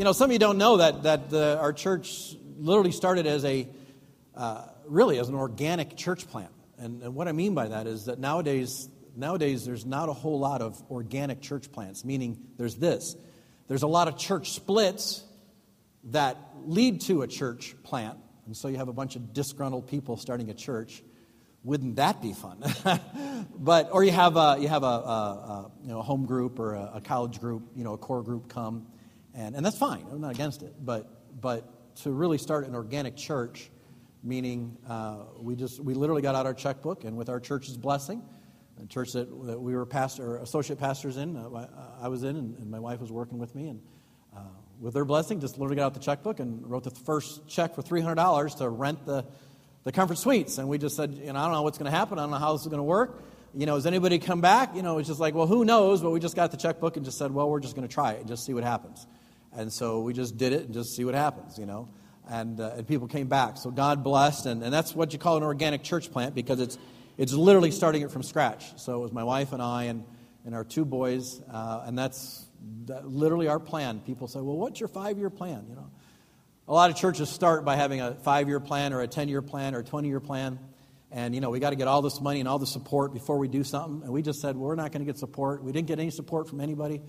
You know, some of you don't know that, that the, our church literally started as a, uh, really as an organic church plant. And, and what I mean by that is that nowadays, nowadays there's not a whole lot of organic church plants, meaning there's this. There's a lot of church splits that lead to a church plant. And so you have a bunch of disgruntled people starting a church. Wouldn't that be fun? but or you have a, you have a, a, a you know a home group or a, a college group, you know a core group come and, and that's fine. I'm not against it. But, but to really start an organic church, meaning uh, we just we literally got out our checkbook and with our church's blessing, the church that, that we were pastor associate pastors in, uh, I was in, and, and, my wife was working with me, and uh, with their blessing, just literally got out the checkbook and wrote the first check for three hundred dollars to rent the the conference suites. And we just said, you know, I don't know what's going to happen. I don't know how this is going to work. You know, has anybody come back? You know, it's just like, well, who knows? But we just got the checkbook and just said, well, we're just going to try it and just see what happens. And so we just did it and just see what happens, you know. And, uh, and people came back. So God blessed. And, and that's what you call an organic church plant because it's, it's literally starting it from scratch. So it was my wife and I and, and our two boys. Uh, and that's that, literally our plan. People say, well, what's your five year plan? You know, a lot of churches start by having a five year plan or a 10 year plan or a 20 year plan. And, you know, we got to get all this money and all the support before we do something. And we just said, well, we're not going to get support. We didn't get any support from anybody.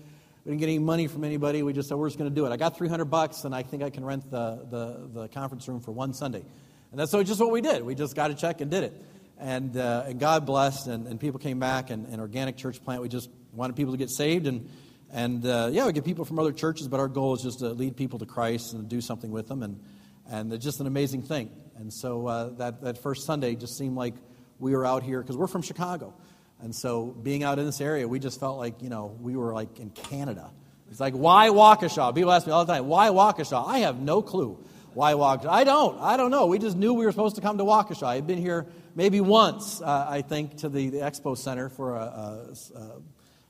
We didn't get any money from anybody. We just said, we're just going to do it. I got 300 bucks, and I think I can rent the, the, the conference room for one Sunday. And that's so just what we did. We just got a check and did it. And, uh, and God blessed, and, and people came back, and, and Organic Church Plant, we just wanted people to get saved. And, and uh, yeah, we get people from other churches, but our goal is just to lead people to Christ and do something with them. And, and it's just an amazing thing. And so uh, that, that first Sunday just seemed like we were out here, because we're from Chicago. And so being out in this area, we just felt like, you know, we were like in Canada. It's like, why Waukesha? People ask me all the time, why Waukesha? I have no clue why Waukesha. I don't. I don't know. We just knew we were supposed to come to Waukesha. I've been here maybe once, uh, I think, to the, the Expo Center for a, a,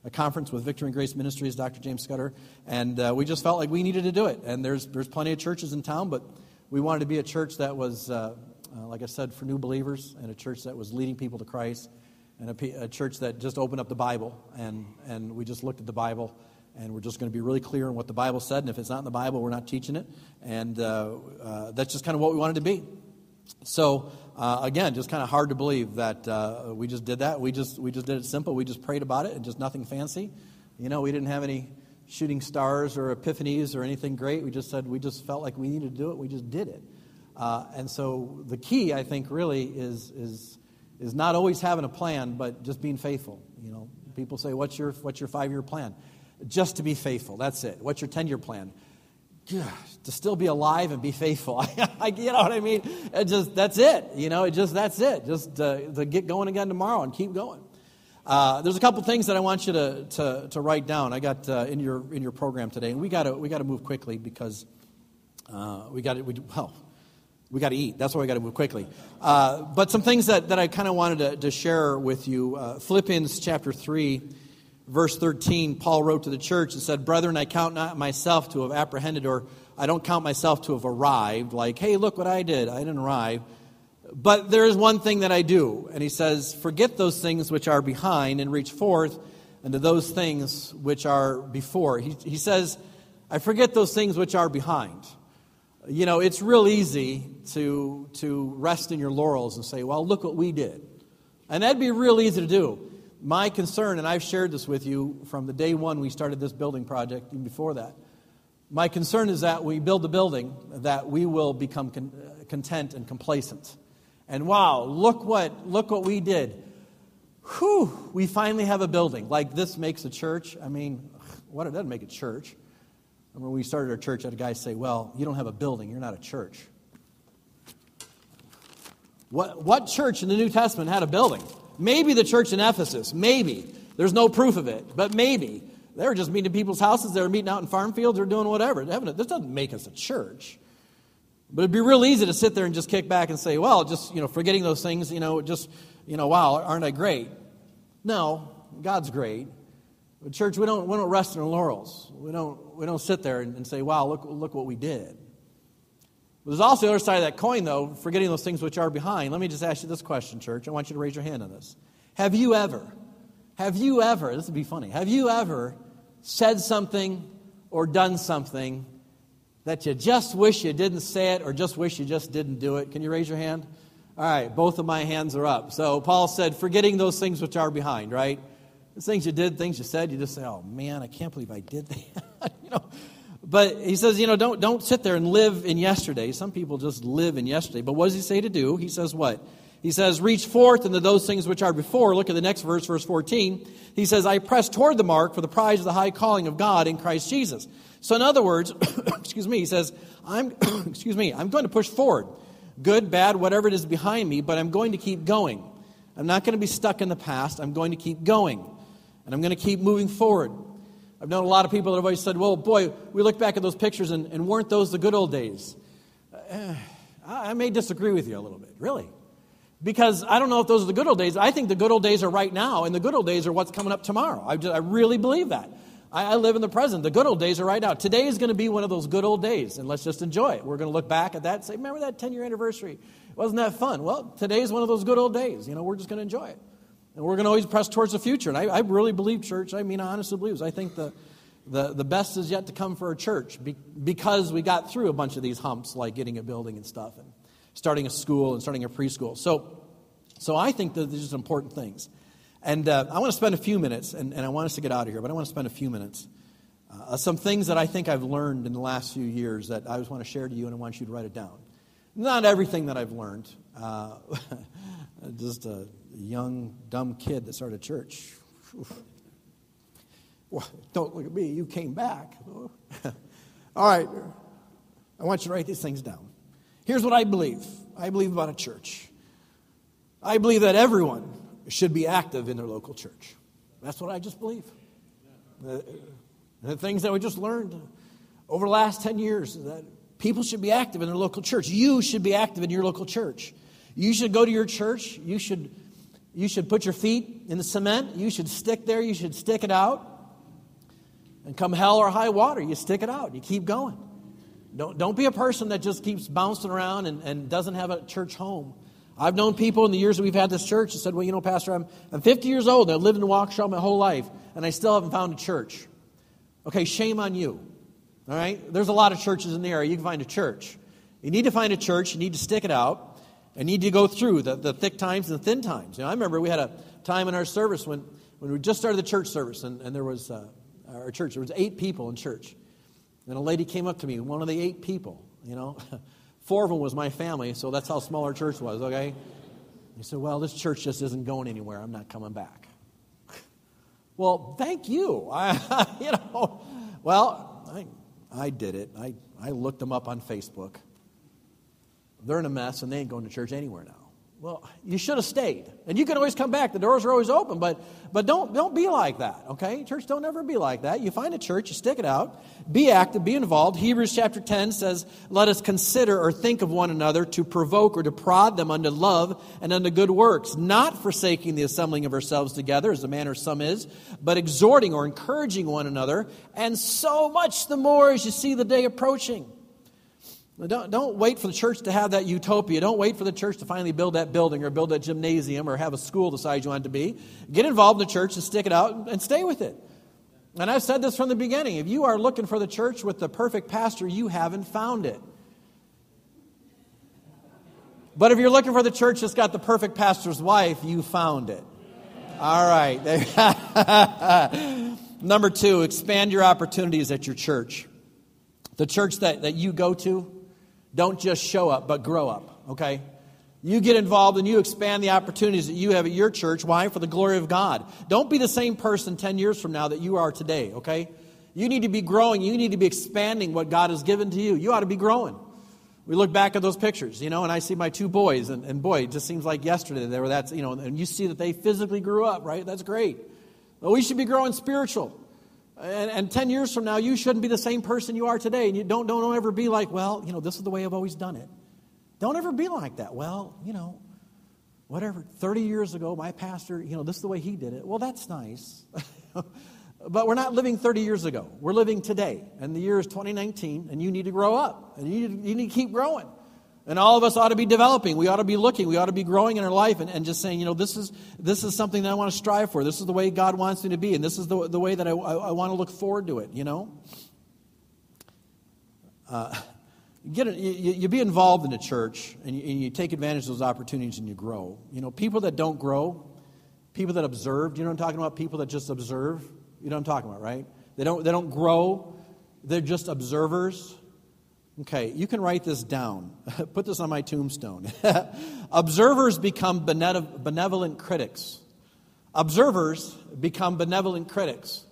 a, conference with Victory in Grace Ministries, Dr. James Scudder, and uh, we just felt like we needed to do it. And there's, there's plenty of churches in town, but we wanted to be a church that was, uh, uh like I said, for new believers and a church that was leading people to Christ and a, a, church that just opened up the Bible and, and we just looked at the Bible and we're just going to be really clear on what the Bible said. And if it's not in the Bible, we're not teaching it. And uh, uh, that's just kind of what we wanted to be. So uh, again, just kind of hard to believe that uh, we just did that. We just we just did it simple. We just prayed about it and just nothing fancy. You know, we didn't have any shooting stars or epiphanies or anything great. We just said we just felt like we needed to do it. We just did it. Uh, and so the key, I think, really is is is not always having a plan, but just being faithful. You know, people say, "What's your what's your five year plan?" Just to be faithful. That's it. What's your ten year plan? Gosh, to still be alive and be faithful. I, you know what I mean? It just that's it. You know, it just that's it. Just to, to get going again tomorrow and keep going. Uh, there's a couple things that I want you to, to, to write down. I got uh, in your in your program today, and we got to we got to move quickly because uh, we got to we well we got to eat. That's why we got to move quickly. Uh, but some things that, that I kind of wanted to, to, share with you. Uh, Philippians chapter 3, verse 13, Paul wrote to the church and said, Brethren, I count not myself to have apprehended, or I don't count myself to have arrived. Like, hey, look what I did. I didn't arrive. But there is one thing that I do. And he says, Forget those things which are behind and reach forth into those things which are before. He, he says, I forget those things which are behind you know, it's real easy to, to rest in your laurels and say, well, look what we did. And that'd be real easy to do. My concern, and I've shared this with you from the day one we started this building project, even before that. My concern is that we build the building, that we will become con- uh, content and complacent. And wow, look what, look what we did. Whew, we finally have a building. Like this makes a church. I mean, what it doesn't make a church. When we started our church, I had a guy say, Well, you don't have a building, you're not a church. What, what church in the New Testament had a building? Maybe the church in Ephesus, maybe. There's no proof of it, but maybe. They were just meeting in people's houses. They were meeting out in farm fields or doing whatever. This doesn't make us a church. But it'd be real easy to sit there and just kick back and say, well, just, you know, forgetting those things, you know, just, you know, wow, aren't I great? No, God's great. Church, we don't, we don't rest in our laurels. We don't, we don't sit there and, and say, wow, look, look what we did. But there's also the other side of that coin, though, forgetting those things which are behind. Let me just ask you this question, church. I want you to raise your hand on this. Have you ever, have you ever, this would be funny, have you ever said something or done something that you just wish you didn't say it or just wish you just didn't do it? Can you raise your hand? All right, both of my hands are up. So Paul said, forgetting those things which are behind, right? Things you did, things you said, you just say, oh man, I can't believe I did that. you know, but he says, you know, don't, don't sit there and live in yesterday. Some people just live in yesterday. But what does he say to do? He says what? He says, reach forth into those things which are before. Look at the next verse, verse 14. He says, I press toward the mark for the prize of the high calling of God in Christ Jesus. So in other words, excuse me, he says, I'm, excuse me, I'm going to push forward. Good, bad, whatever it is behind me, but I'm going to keep going. I'm not going to be stuck in the past. I'm going to keep going. And I'm going to keep moving forward. I've known a lot of people that have always said, well, boy, we look back at those pictures and, and weren't those the good old days? Uh, I may disagree with you a little bit, really. Because I don't know if those are the good old days. I think the good old days are right now, and the good old days are what's coming up tomorrow. I, just, I really believe that. I, I live in the present. The good old days are right now. Today is going to be one of those good old days, and let's just enjoy it. We're going to look back at that and say, remember that 10 year anniversary? Wasn't that fun? Well, today is one of those good old days. You know, we're just going to enjoy it. And we're going to always press towards the future. And I, I really believe, church, I mean, I honestly believe. I think the, the, the best is yet to come for a church be, because we got through a bunch of these humps, like getting a building and stuff, and starting a school and starting a preschool. So, so I think that these are important things. And uh, I want to spend a few minutes, and, and I want us to get out of here, but I want to spend a few minutes. Uh, some things that I think I've learned in the last few years that I just want to share to you, and I want you to write it down. Not everything that I've learned. Uh, just a young, dumb kid that started church. Well, don't look at me, you came back. All right, I want you to write these things down. Here's what I believe I believe about a church. I believe that everyone should be active in their local church. That's what I just believe. The, the things that we just learned over the last 10 years that people should be active in their local church. You should be active in your local church. You should go to your church. You should, you should put your feet in the cement. You should stick there. You should stick it out. And come hell or high water, you stick it out. You keep going. Don't, don't be a person that just keeps bouncing around and, and doesn't have a church home. I've known people in the years that we've had this church that said, Well, you know, Pastor, I'm, I'm 50 years old. I've lived in Waukesha my whole life, and I still haven't found a church. Okay, shame on you. All right? There's a lot of churches in the area. You can find a church. You need to find a church. You need to stick it out. And need to go through the, the thick times and the thin times. You know, I remember we had a time in our service when, when we just started the church service, and, and there was uh, our church. There was eight people in church. And a lady came up to me, one of the eight people, you know. Four of them was my family, so that's how small our church was, okay? He said, Well, this church just isn't going anywhere. I'm not coming back. well, thank you. I, you know, well, I, I did it. I, I looked them up on Facebook. They're in a mess and they ain't going to church anywhere now. Well, you should have stayed. And you can always come back. The doors are always open, but, but don't, don't be like that, okay? Church, don't ever be like that. You find a church, you stick it out, be active, be involved. Hebrews chapter 10 says, Let us consider or think of one another to provoke or to prod them unto love and unto good works, not forsaking the assembling of ourselves together, as the manner some is, but exhorting or encouraging one another, and so much the more as you see the day approaching. Don't, don't wait for the church to have that utopia. Don't wait for the church to finally build that building or build that gymnasium or have a school the size you want it to be. Get involved in the church and stick it out and stay with it. And I've said this from the beginning. If you are looking for the church with the perfect pastor, you haven't found it. But if you're looking for the church that's got the perfect pastor's wife, you found it. All right. Number two, expand your opportunities at your church. The church that, that you go to, don't just show up, but grow up, okay? You get involved and you expand the opportunities that you have at your church. Why? For the glory of God. Don't be the same person 10 years from now that you are today, okay? You need to be growing. You need to be expanding what God has given to you. You ought to be growing. We look back at those pictures, you know, and I see my two boys, and, and boy, it just seems like yesterday they were that, you know, and you see that they physically grew up, right? That's great. But we should be growing spiritual. And, and 10 years from now, you shouldn't be the same person you are today. And you don't, don't, don't ever be like, well, you know, this is the way I've always done it. Don't ever be like that. Well, you know, whatever, 30 years ago, my pastor, you know, this is the way he did it. Well, that's nice. but we're not living 30 years ago. We're living today. And the year is 2019, and you need to grow up. And you need, you need to keep growing. And all of us ought to be developing. We ought to be looking. We ought to be growing in our life and, and just saying, you know, this is, this is something that I want to strive for. This is the way God wants me to be. And this is the, the way that I, I, I want to look forward to it, you know? Uh, get you, you, be involved in the church and you, and you take advantage of those opportunities and you grow. You know, people that don't grow, people that observe, you know what I'm talking about? People that just observe. You know what I'm talking about, right? They don't, they don't grow, they're just observers. Okay, you can write this down. Put this on my tombstone. Observers become benevolent critics. Observers become benevolent critics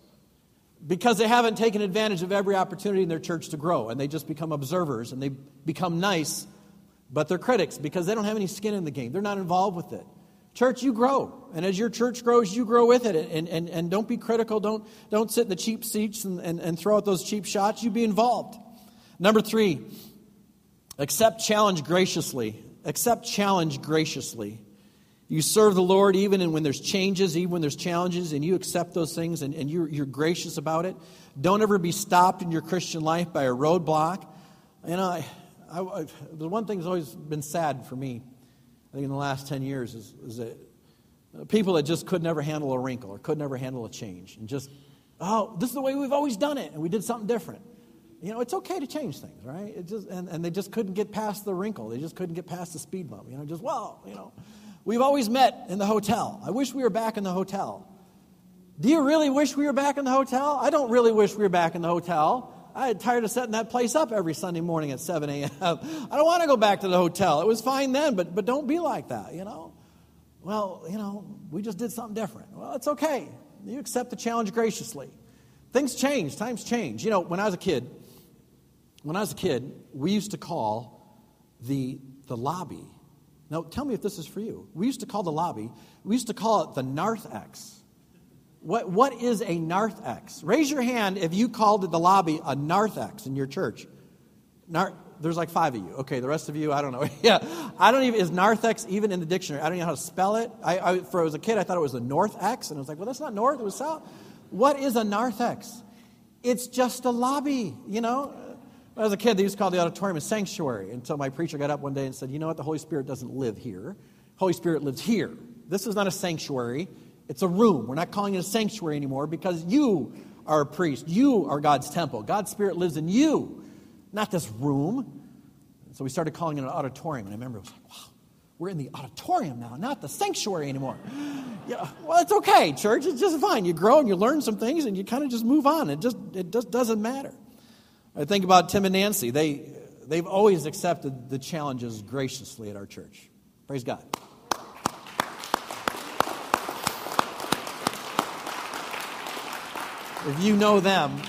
because they haven't taken advantage of every opportunity in their church to grow, and they just become observers and they become nice, but they're critics because they don't have any skin in the game. They're not involved with it. Church, you grow. And as your church grows, you grow with it. And, and, and don't be critical. Don't, don't sit in the cheap seats and, and, and throw out those cheap shots. You be involved. Number three, accept challenge graciously. Accept challenge graciously. You serve the Lord even when there's changes, even when there's challenges, and you accept those things and, and you're, you're gracious about it. Don't ever be stopped in your Christian life by a roadblock. You know, I, I, the one thing that's always been sad for me, I think in the last 10 years, is, is that people that just could never handle a wrinkle or could never handle a change and just, oh, this is the way we've always done it, and we did something different. You know, it's okay to change things, right? It just, and, and they just couldn't get past the wrinkle. They just couldn't get past the speed bump. You know, just, well, you know, we've always met in the hotel. I wish we were back in the hotel. Do you really wish we were back in the hotel? I don't really wish we were back in the hotel. I'm tired of setting that place up every Sunday morning at 7 a.m. I don't want to go back to the hotel. It was fine then, but, but don't be like that, you know? Well, you know, we just did something different. Well, it's okay. You accept the challenge graciously. Things change, times change. You know, when I was a kid, when I was a kid, we used to call the, the lobby. Now, tell me if this is for you. We used to call the lobby, we used to call it the narthex. What, what is a narthex? Raise your hand if you called the lobby a narthex in your church. Nar- there's like five of you. Okay, the rest of you, I don't know. yeah, I don't even, is narthex even in the dictionary? I don't know how to spell it. I, I, for as a kid, I thought it was a north X, and I was like, well, that's not north, it was south. What is a narthex? It's just a lobby, you know? When I was a kid, they used to call the auditorium a sanctuary until my preacher got up one day and said, You know what? The Holy Spirit doesn't live here. Holy Spirit lives here. This is not a sanctuary, it's a room. We're not calling it a sanctuary anymore because you are a priest. You are God's temple. God's Spirit lives in you, not this room. So we started calling it an auditorium. And I remember it was like, wow, we're in the auditorium now, not the sanctuary anymore. Yeah, well, it's okay, church. It's just fine. You grow and you learn some things and you kind of just move on. It just, it just doesn't matter. I think about Tim and Nancy. They, they've always accepted the challenges graciously at our church. Praise God. If you know them,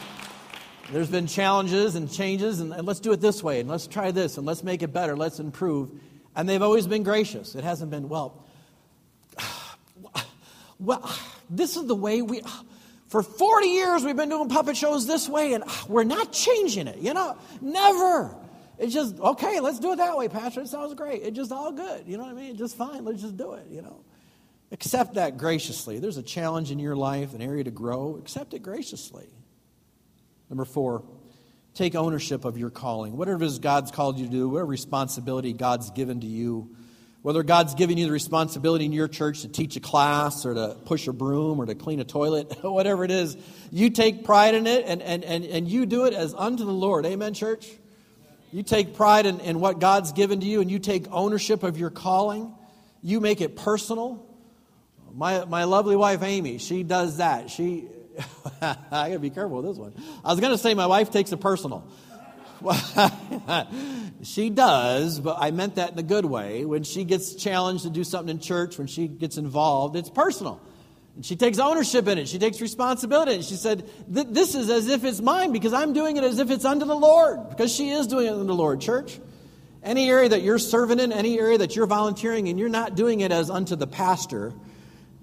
there's been challenges and changes, and, and, let's do it this way, and let's try this, and let's make it better, let's improve. And they've always been gracious. It hasn't been, well, well, this is the way we, for 40 years, we've been doing puppet shows this way, and ah, we're not changing it, you know? Never. It's just, okay, let's do it that way, Pastor. It sounds great. It's just all good. You know what I mean? Just fine. Let's just do it, you know? Accept that graciously. There's a challenge in your life, an area to grow. Accept it graciously. Number four, take ownership of your calling. Whatever it is God's called you to do, whatever responsibility God's given to you, whether God's giving you the responsibility in your church to teach a class or to push a broom or to clean a toilet, whatever it is, you take pride in it and, and, and, and you do it as unto the Lord. Amen, church? You take pride in, in what God's given to you and you take ownership of your calling. You make it personal. My, my lovely wife, Amy, she does that. She, I gotta be careful with this one. I was gonna say my wife takes it personal. she does, but I meant that in a good way. When she gets challenged to do something in church, when she gets involved, it's personal. And she takes ownership in it. She takes responsibility. And she said, This is as if it's mine because I'm doing it as if it's unto the Lord. Because she is doing it unto the Lord, church. Any area that you're serving in, any area that you're volunteering, and you're not doing it as unto the pastor,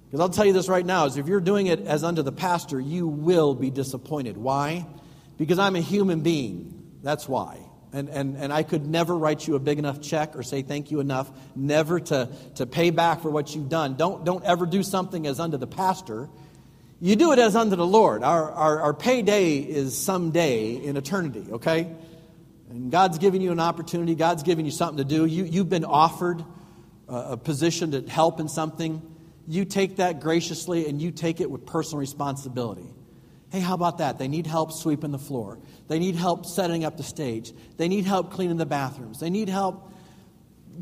Because I'll tell you this right now is if you're doing it as unto the pastor, you will be disappointed. Why? Because I'm a human being. That's why. And, and, and I could never write you a big enough check or say thank you enough, never to, to pay back for what you've done. Don't, don't ever do something as unto the pastor. You do it as unto the Lord. Our, our, our payday is someday in eternity, okay? And God's giving you an opportunity, God's giving you something to do. You, you've been offered a, a position to help in something. You take that graciously and you take it with personal responsibility. Hey, how about that? They need help sweeping the floor. They need help setting up the stage. They need help cleaning the bathrooms. They need help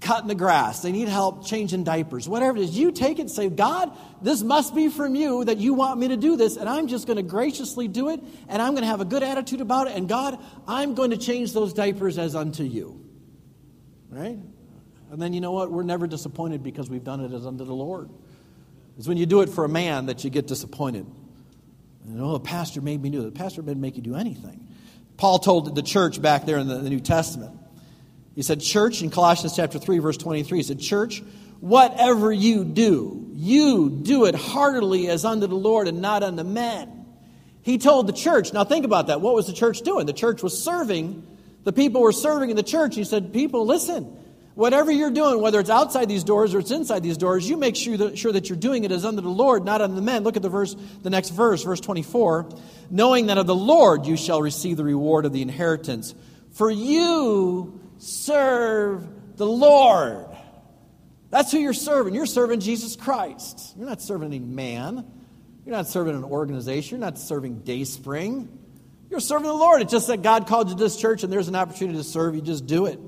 cutting the grass. They need help changing diapers. Whatever it is, you take it and say, God, this must be from you that you want me to do this, and I'm just going to graciously do it, and I'm going to have a good attitude about it, and God, I'm going to change those diapers as unto you. Right? And then you know what? We're never disappointed because we've done it as unto the Lord. It's when you do it for a man that you get disappointed. And, oh, the pastor made me do it. The pastor didn't make you do anything. Paul told the church back there in the, the New Testament. He said, Church, in Colossians chapter 3, verse 23, he said, Church, whatever you do, you do it heartily as unto the Lord and not unto men. He told the church, now think about that. What was the church doing? The church was serving. The people were serving in the church. He said, People, listen, whatever you're doing, whether it's outside these doors or it's inside these doors, you make sure that, sure that you're doing it as unto the Lord, not unto the men. Look at the verse, the next verse, verse 24. Knowing that of the Lord you shall receive the reward of the inheritance. For you serve the Lord. That's who you're serving. You're serving Jesus Christ. You're not serving any man. You're not serving an organization. You're not serving Dayspring. You're serving the Lord. It's just that God called you to this church and there's an opportunity to serve. You just do it.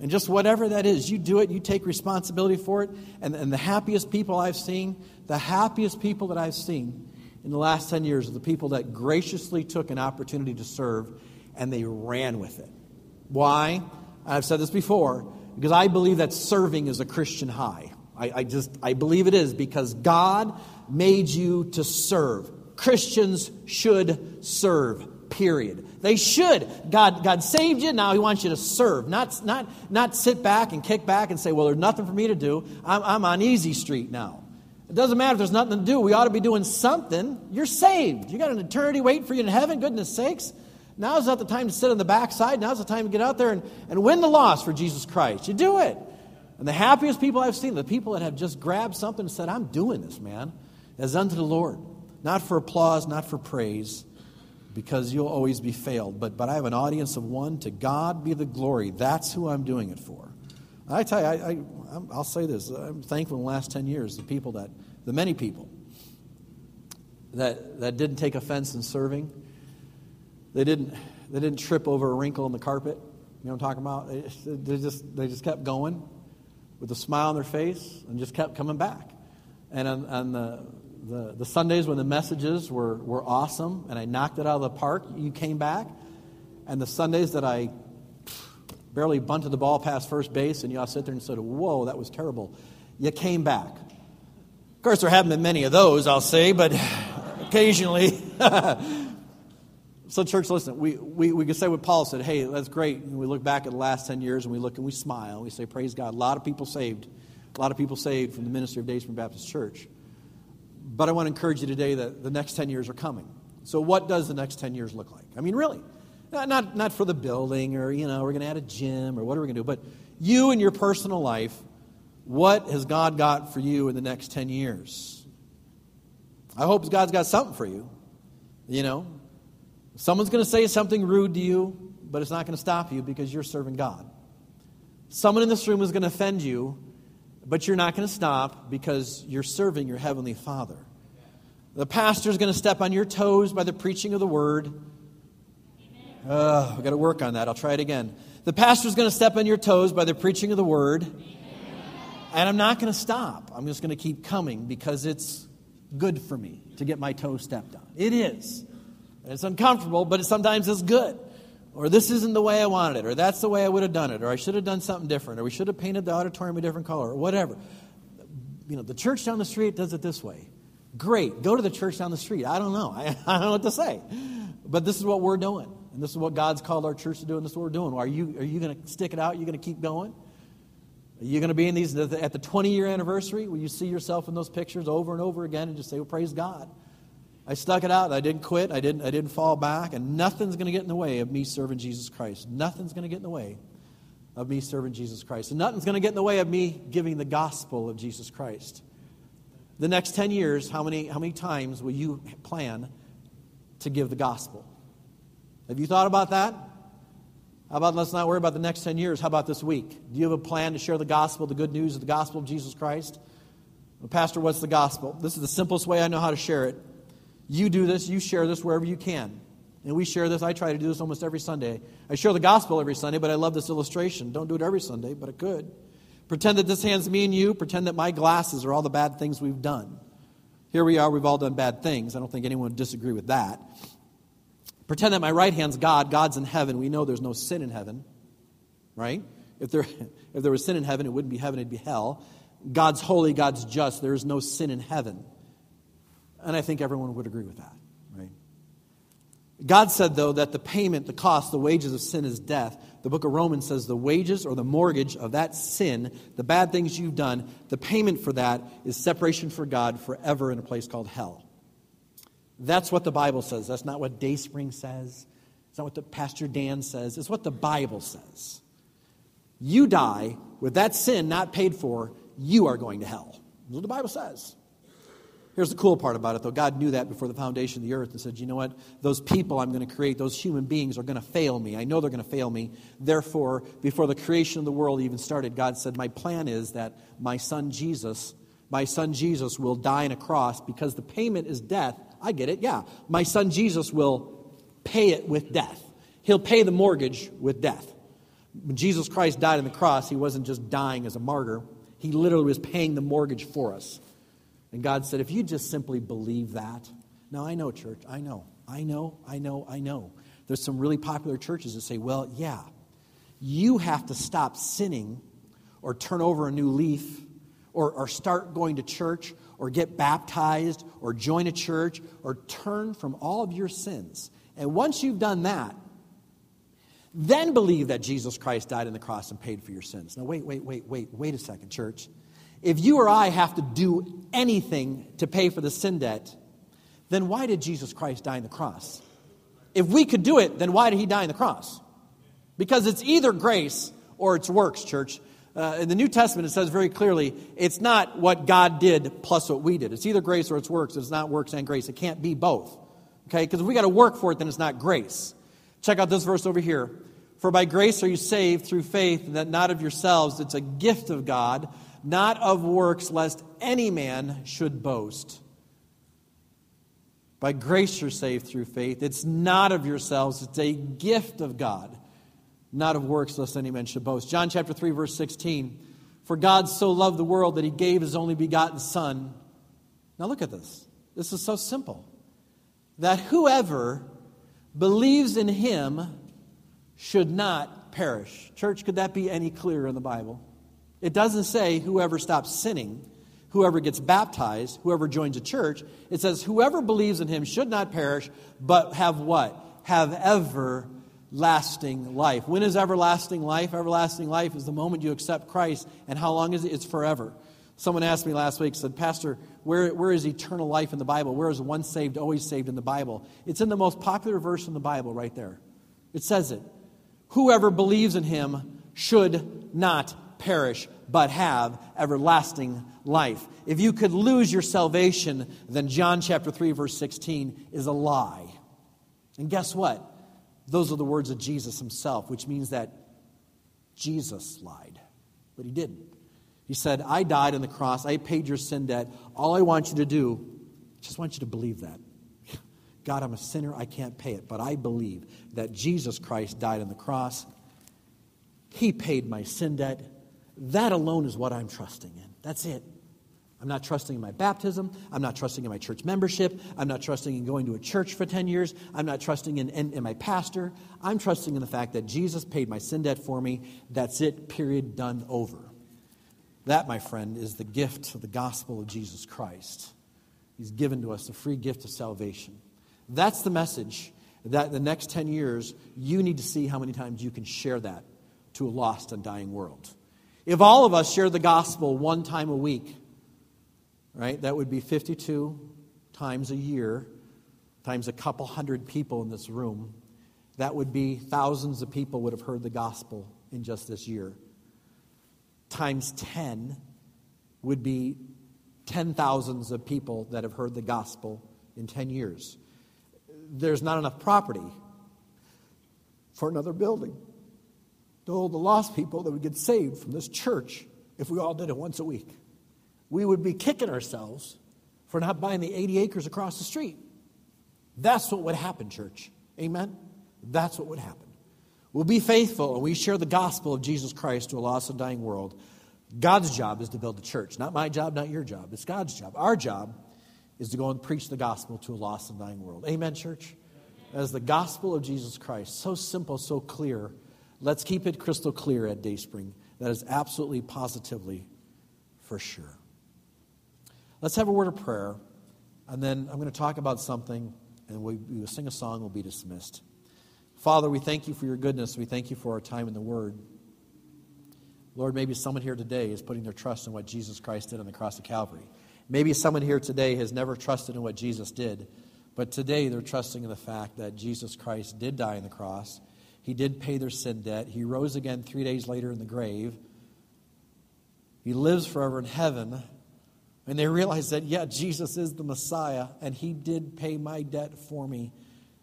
And just whatever that is, you do it, you take responsibility for it. And, and the happiest people I've seen, the happiest people that I've seen in the last 10 years are the people that graciously took an opportunity to serve and they ran with it. Why? I've said this before, because I believe that serving is a Christian high. I, I just, I believe it is because God made you to serve. Christians should serve period. They should. God, God saved you, now He wants you to serve, not, not, not sit back and kick back and say, Well, there's nothing for me to do. I'm, I'm on easy street now. It doesn't matter if there's nothing to do. We ought to be doing something. You're saved. You got an eternity waiting for you in heaven, goodness sakes. Now's not the time to sit on the backside. Now's the time to get out there and, and win the loss for Jesus Christ. You do it. And the happiest people I've seen, the people that have just grabbed something and said, I'm doing this, man, as unto the Lord. Not for applause, not for praise, because you'll always be failed. But, but I have an audience of one. To God be the glory. That's who I'm doing it for. I tell you, I, I, will say this. I'm thankful in the last 10 years, the people that, the many people that, that didn't take offense in serving. They didn't, they didn't trip over a wrinkle in the carpet. You know what I'm talking about? They, they, just, they just kept going with a smile on their face and just kept coming back. And on, on the, the, the Sundays when the messages were, were awesome and I knocked it out of the park, you came back. And the Sundays that I barely bunted the ball past first base and you all sit there and said, Whoa, that was terrible, you came back. Of course, there haven't been many of those, I'll say, but occasionally. so, church, listen, we, we, we can say what Paul said hey, that's great. And we look back at the last 10 years and we look and we smile. And we say, Praise God. A lot of people saved. A lot of people saved from the ministry of Dayspring Baptist Church. But I want to encourage you today that the next 10 years are coming. So, what does the next 10 years look like? I mean, really. Not, not, for the building or, you know, we're going to add a gym or what are we going to do, but you and your personal life, what has God got for you in the next 10 years? I hope God's got something for you. You know, someone's going to say something rude to you, but it's not going to stop you because you're serving God. Someone in this room is going to offend you, but you're not going to stop because you're serving your Heavenly Father. The pastor's going to step on your toes by the preaching of the word. Oh, I've got to work on that. I'll try it again. The pastor's going to step on your toes by the preaching of the word. And I'm not going to stop. I'm just going to keep coming because it's good for me to get my toes stepped on. It is. It's uncomfortable, but it sometimes it's good or this isn't the way I wanted it, or that's the way I would have done it, or I should have done something different, or we should have painted the auditorium a different color, or whatever. You know, the church down the street does it this way. Great, go to the church down the street. I don't know. I, I don't know what to say. But this is what we're doing. And this is what God's called our church to do, and this is what we're doing. Are you, are you going to stick it out? Are you going to keep going? Are you going to be in these at the 20 year anniversary? Will you see yourself in those pictures over and over again and just say, well, praise God? I stuck it out. I didn't quit. I didn't, I didn't fall back. And nothing's going to get in the way of me serving Jesus Christ. Nothing's going to get in the way of me serving Jesus Christ. And nothing's going to get in the way of me giving the gospel of Jesus Christ. The next 10 years, how many, how many times will you plan to give the gospel? Have you thought about that? How about let's not worry about the next 10 years? How about this week? Do you have a plan to share the gospel, the good news of the gospel of Jesus Christ? Well, Pastor, what's the gospel? This is the simplest way I know how to share it. You do this, you share this wherever you can. And we share this. I try to do this almost every Sunday. I share the gospel every Sunday, but I love this illustration. Don't do it every Sunday, but it could. Pretend that this hand's me and you. Pretend that my glasses are all the bad things we've done. Here we are, we've all done bad things. I don't think anyone would disagree with that. Pretend that my right hand's God, God's in heaven. We know there's no sin in heaven, right? If there, if there was sin in heaven, it wouldn't be heaven, it'd be hell. God's holy, God's just. There is no sin in heaven. And I think everyone would agree with that, right? God said, though, that the payment, the cost, the wages of sin is death. The book of Romans says the wages or the mortgage of that sin, the bad things you've done, the payment for that is separation for God forever in a place called hell. That's what the Bible says. That's not what Dayspring says. It's not what the Pastor Dan says. It's what the Bible says. You die with that sin not paid for, you are going to hell. That's what the Bible says. Here's the cool part about it, though. God knew that before the foundation of the earth and said, you know what? Those people I'm going to create, those human beings are going to fail me. I know they're going to fail me. Therefore, before the creation of the world even started, God said, My plan is that my son Jesus, my son Jesus will die on a cross because the payment is death I get it. Yeah. My son Jesus will pay it with death. He'll pay the mortgage with death. When Jesus Christ died on the cross, he wasn't just dying as a martyr, he literally was paying the mortgage for us. And God said, if you just simply believe that, now I know, church, I know, I know, I know, I know. There's some really popular churches that say, well, yeah, you have to stop sinning or turn over a new leaf or, or start going to church or get baptized or join a church or turn from all of your sins. And once you've done that, then believe that Jesus Christ died on the cross and paid for your sins. Now, wait, wait, wait, wait, wait a second, church. If you or I have to do anything to pay for the sin debt, then why did Jesus Christ die on the cross? If we could do it, then why did he die on the cross? Because it's either grace or it's works, church. Uh, in the New Testament, it says very clearly it's not what God did plus what we did. It's either grace or it's works. It's not works and grace. It can't be both. Okay? Because if we got to work for it, then it's not grace. Check out this verse over here. For by grace are you saved through faith, and that not of yourselves. It's a gift of God, not of works, lest any man should boast. By grace you're saved through faith. It's not of yourselves, it's a gift of God not of works, lest any man should boast. John chapter 3, verse 16. For God so loved the world that he gave his only begotten Son. Now look at this. This is so simple. That whoever believes in him should not perish. Church, could that be any clearer in the Bible? It doesn't say whoever stops sinning, whoever gets baptized, whoever joins a church. It says whoever believes in him should not perish, but have what? Have everlasting life. When is everlasting life? Everlasting life is the moment you accept Christ. And how long is it? It's forever. Someone asked me last week, said, Pastor, where, where is eternal life in the Bible? Where is once saved, always saved in the Bible? It's in the most popular verse in the Bible right there. It says it. Whoever believes in him should not perish, but have everlasting life. If you could lose your salvation, then John chapter 3, verse 16 is a lie. And guess what? Those are the words of Jesus himself, which means that Jesus lied, but he didn't. He said, I died on the cross. I paid your sin debt. All I want you to do, just want you to believe that. God, I'm a sinner. I can't pay it. But I believe that Jesus Christ died on the cross. He paid my sin debt. That alone is what I'm trusting in. That's it. I'm not trusting in my baptism. I'm not trusting in my church membership. I'm not trusting in going to a church for 10 years. I'm not trusting in, in, in, my pastor. I'm trusting in the fact that Jesus paid my sin debt for me. That's it, period, done, over. That, my friend, is the gift of the gospel of Jesus Christ. He's given to us the free gift of salvation. That's the message that the next 10 years, you need to see how many times you can share that to a lost and dying world. If all of us shared the gospel one time a week, right, that would be 52 times a year, times a couple hundred people in this room. That would be thousands of people would have heard the gospel in just this year. Times 10 would be ten thousands of people that have heard the gospel in 10 years. There's not enough property for another building to hold the lost people that would get saved from this church if we all did it once a week. We would be kicking ourselves for not buying the 80 acres across the street. That's what would happen, church. Amen? That's what would happen. We'll be faithful and we share the gospel of Jesus Christ to a lost and dying world. God's job is to build the church. Not my job, not your job. It's God's job. Our job is to go and preach the gospel to a lost and dying world. Amen, church? As the gospel of Jesus Christ. So simple, so clear. Let's keep it crystal clear at Dayspring. That is absolutely, positively for sure. Let's have a word of prayer, and then I'm going to talk about something, and we, will sing a song, we'll be dismissed. Father, we thank you for your goodness. We thank you for our time in the Word. Lord, maybe someone here today is putting their trust in what Jesus Christ did on the cross of Calvary. Maybe someone here today has never trusted in what Jesus did, but today they're trusting in the fact that Jesus Christ did die on the cross. He did pay their sin debt. He rose again three days later in the grave. He lives forever in heaven. And they realize that, yeah, Jesus is the Messiah, and He did pay my debt for me.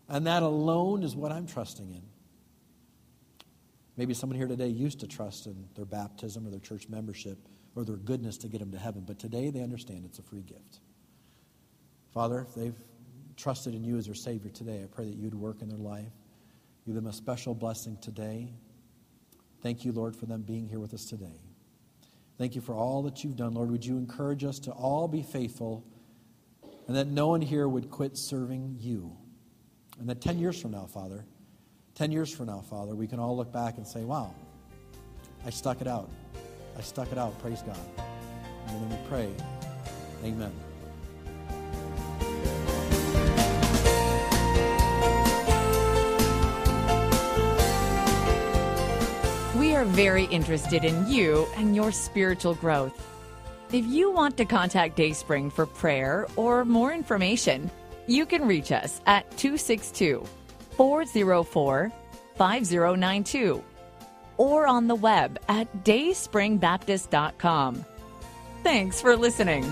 And that alone is what I'm trusting in. Maybe someone here today used to trust in their baptism or their church membership or their goodness to get them to heaven, but today they understand it's a free gift. Father, if they've trusted in you as their Savior today, I pray that you'd work in their life. Give them a special blessing today. Thank you, Lord, for them being here with us today. Thank you for all that you've done. Lord, would you encourage us to all be faithful and that no one here would quit serving you? And that 10 years from now, Father, 10 years from now, Father, we can all look back and say, wow, I stuck it out. I stuck it out. Praise God. And then we pray, Amen. We are very interested in you and your spiritual growth. If you want to contact Dayspring for prayer or more information, you can reach us at 262 404 5092 or on the web at dayspringbaptist.com. Thanks for listening.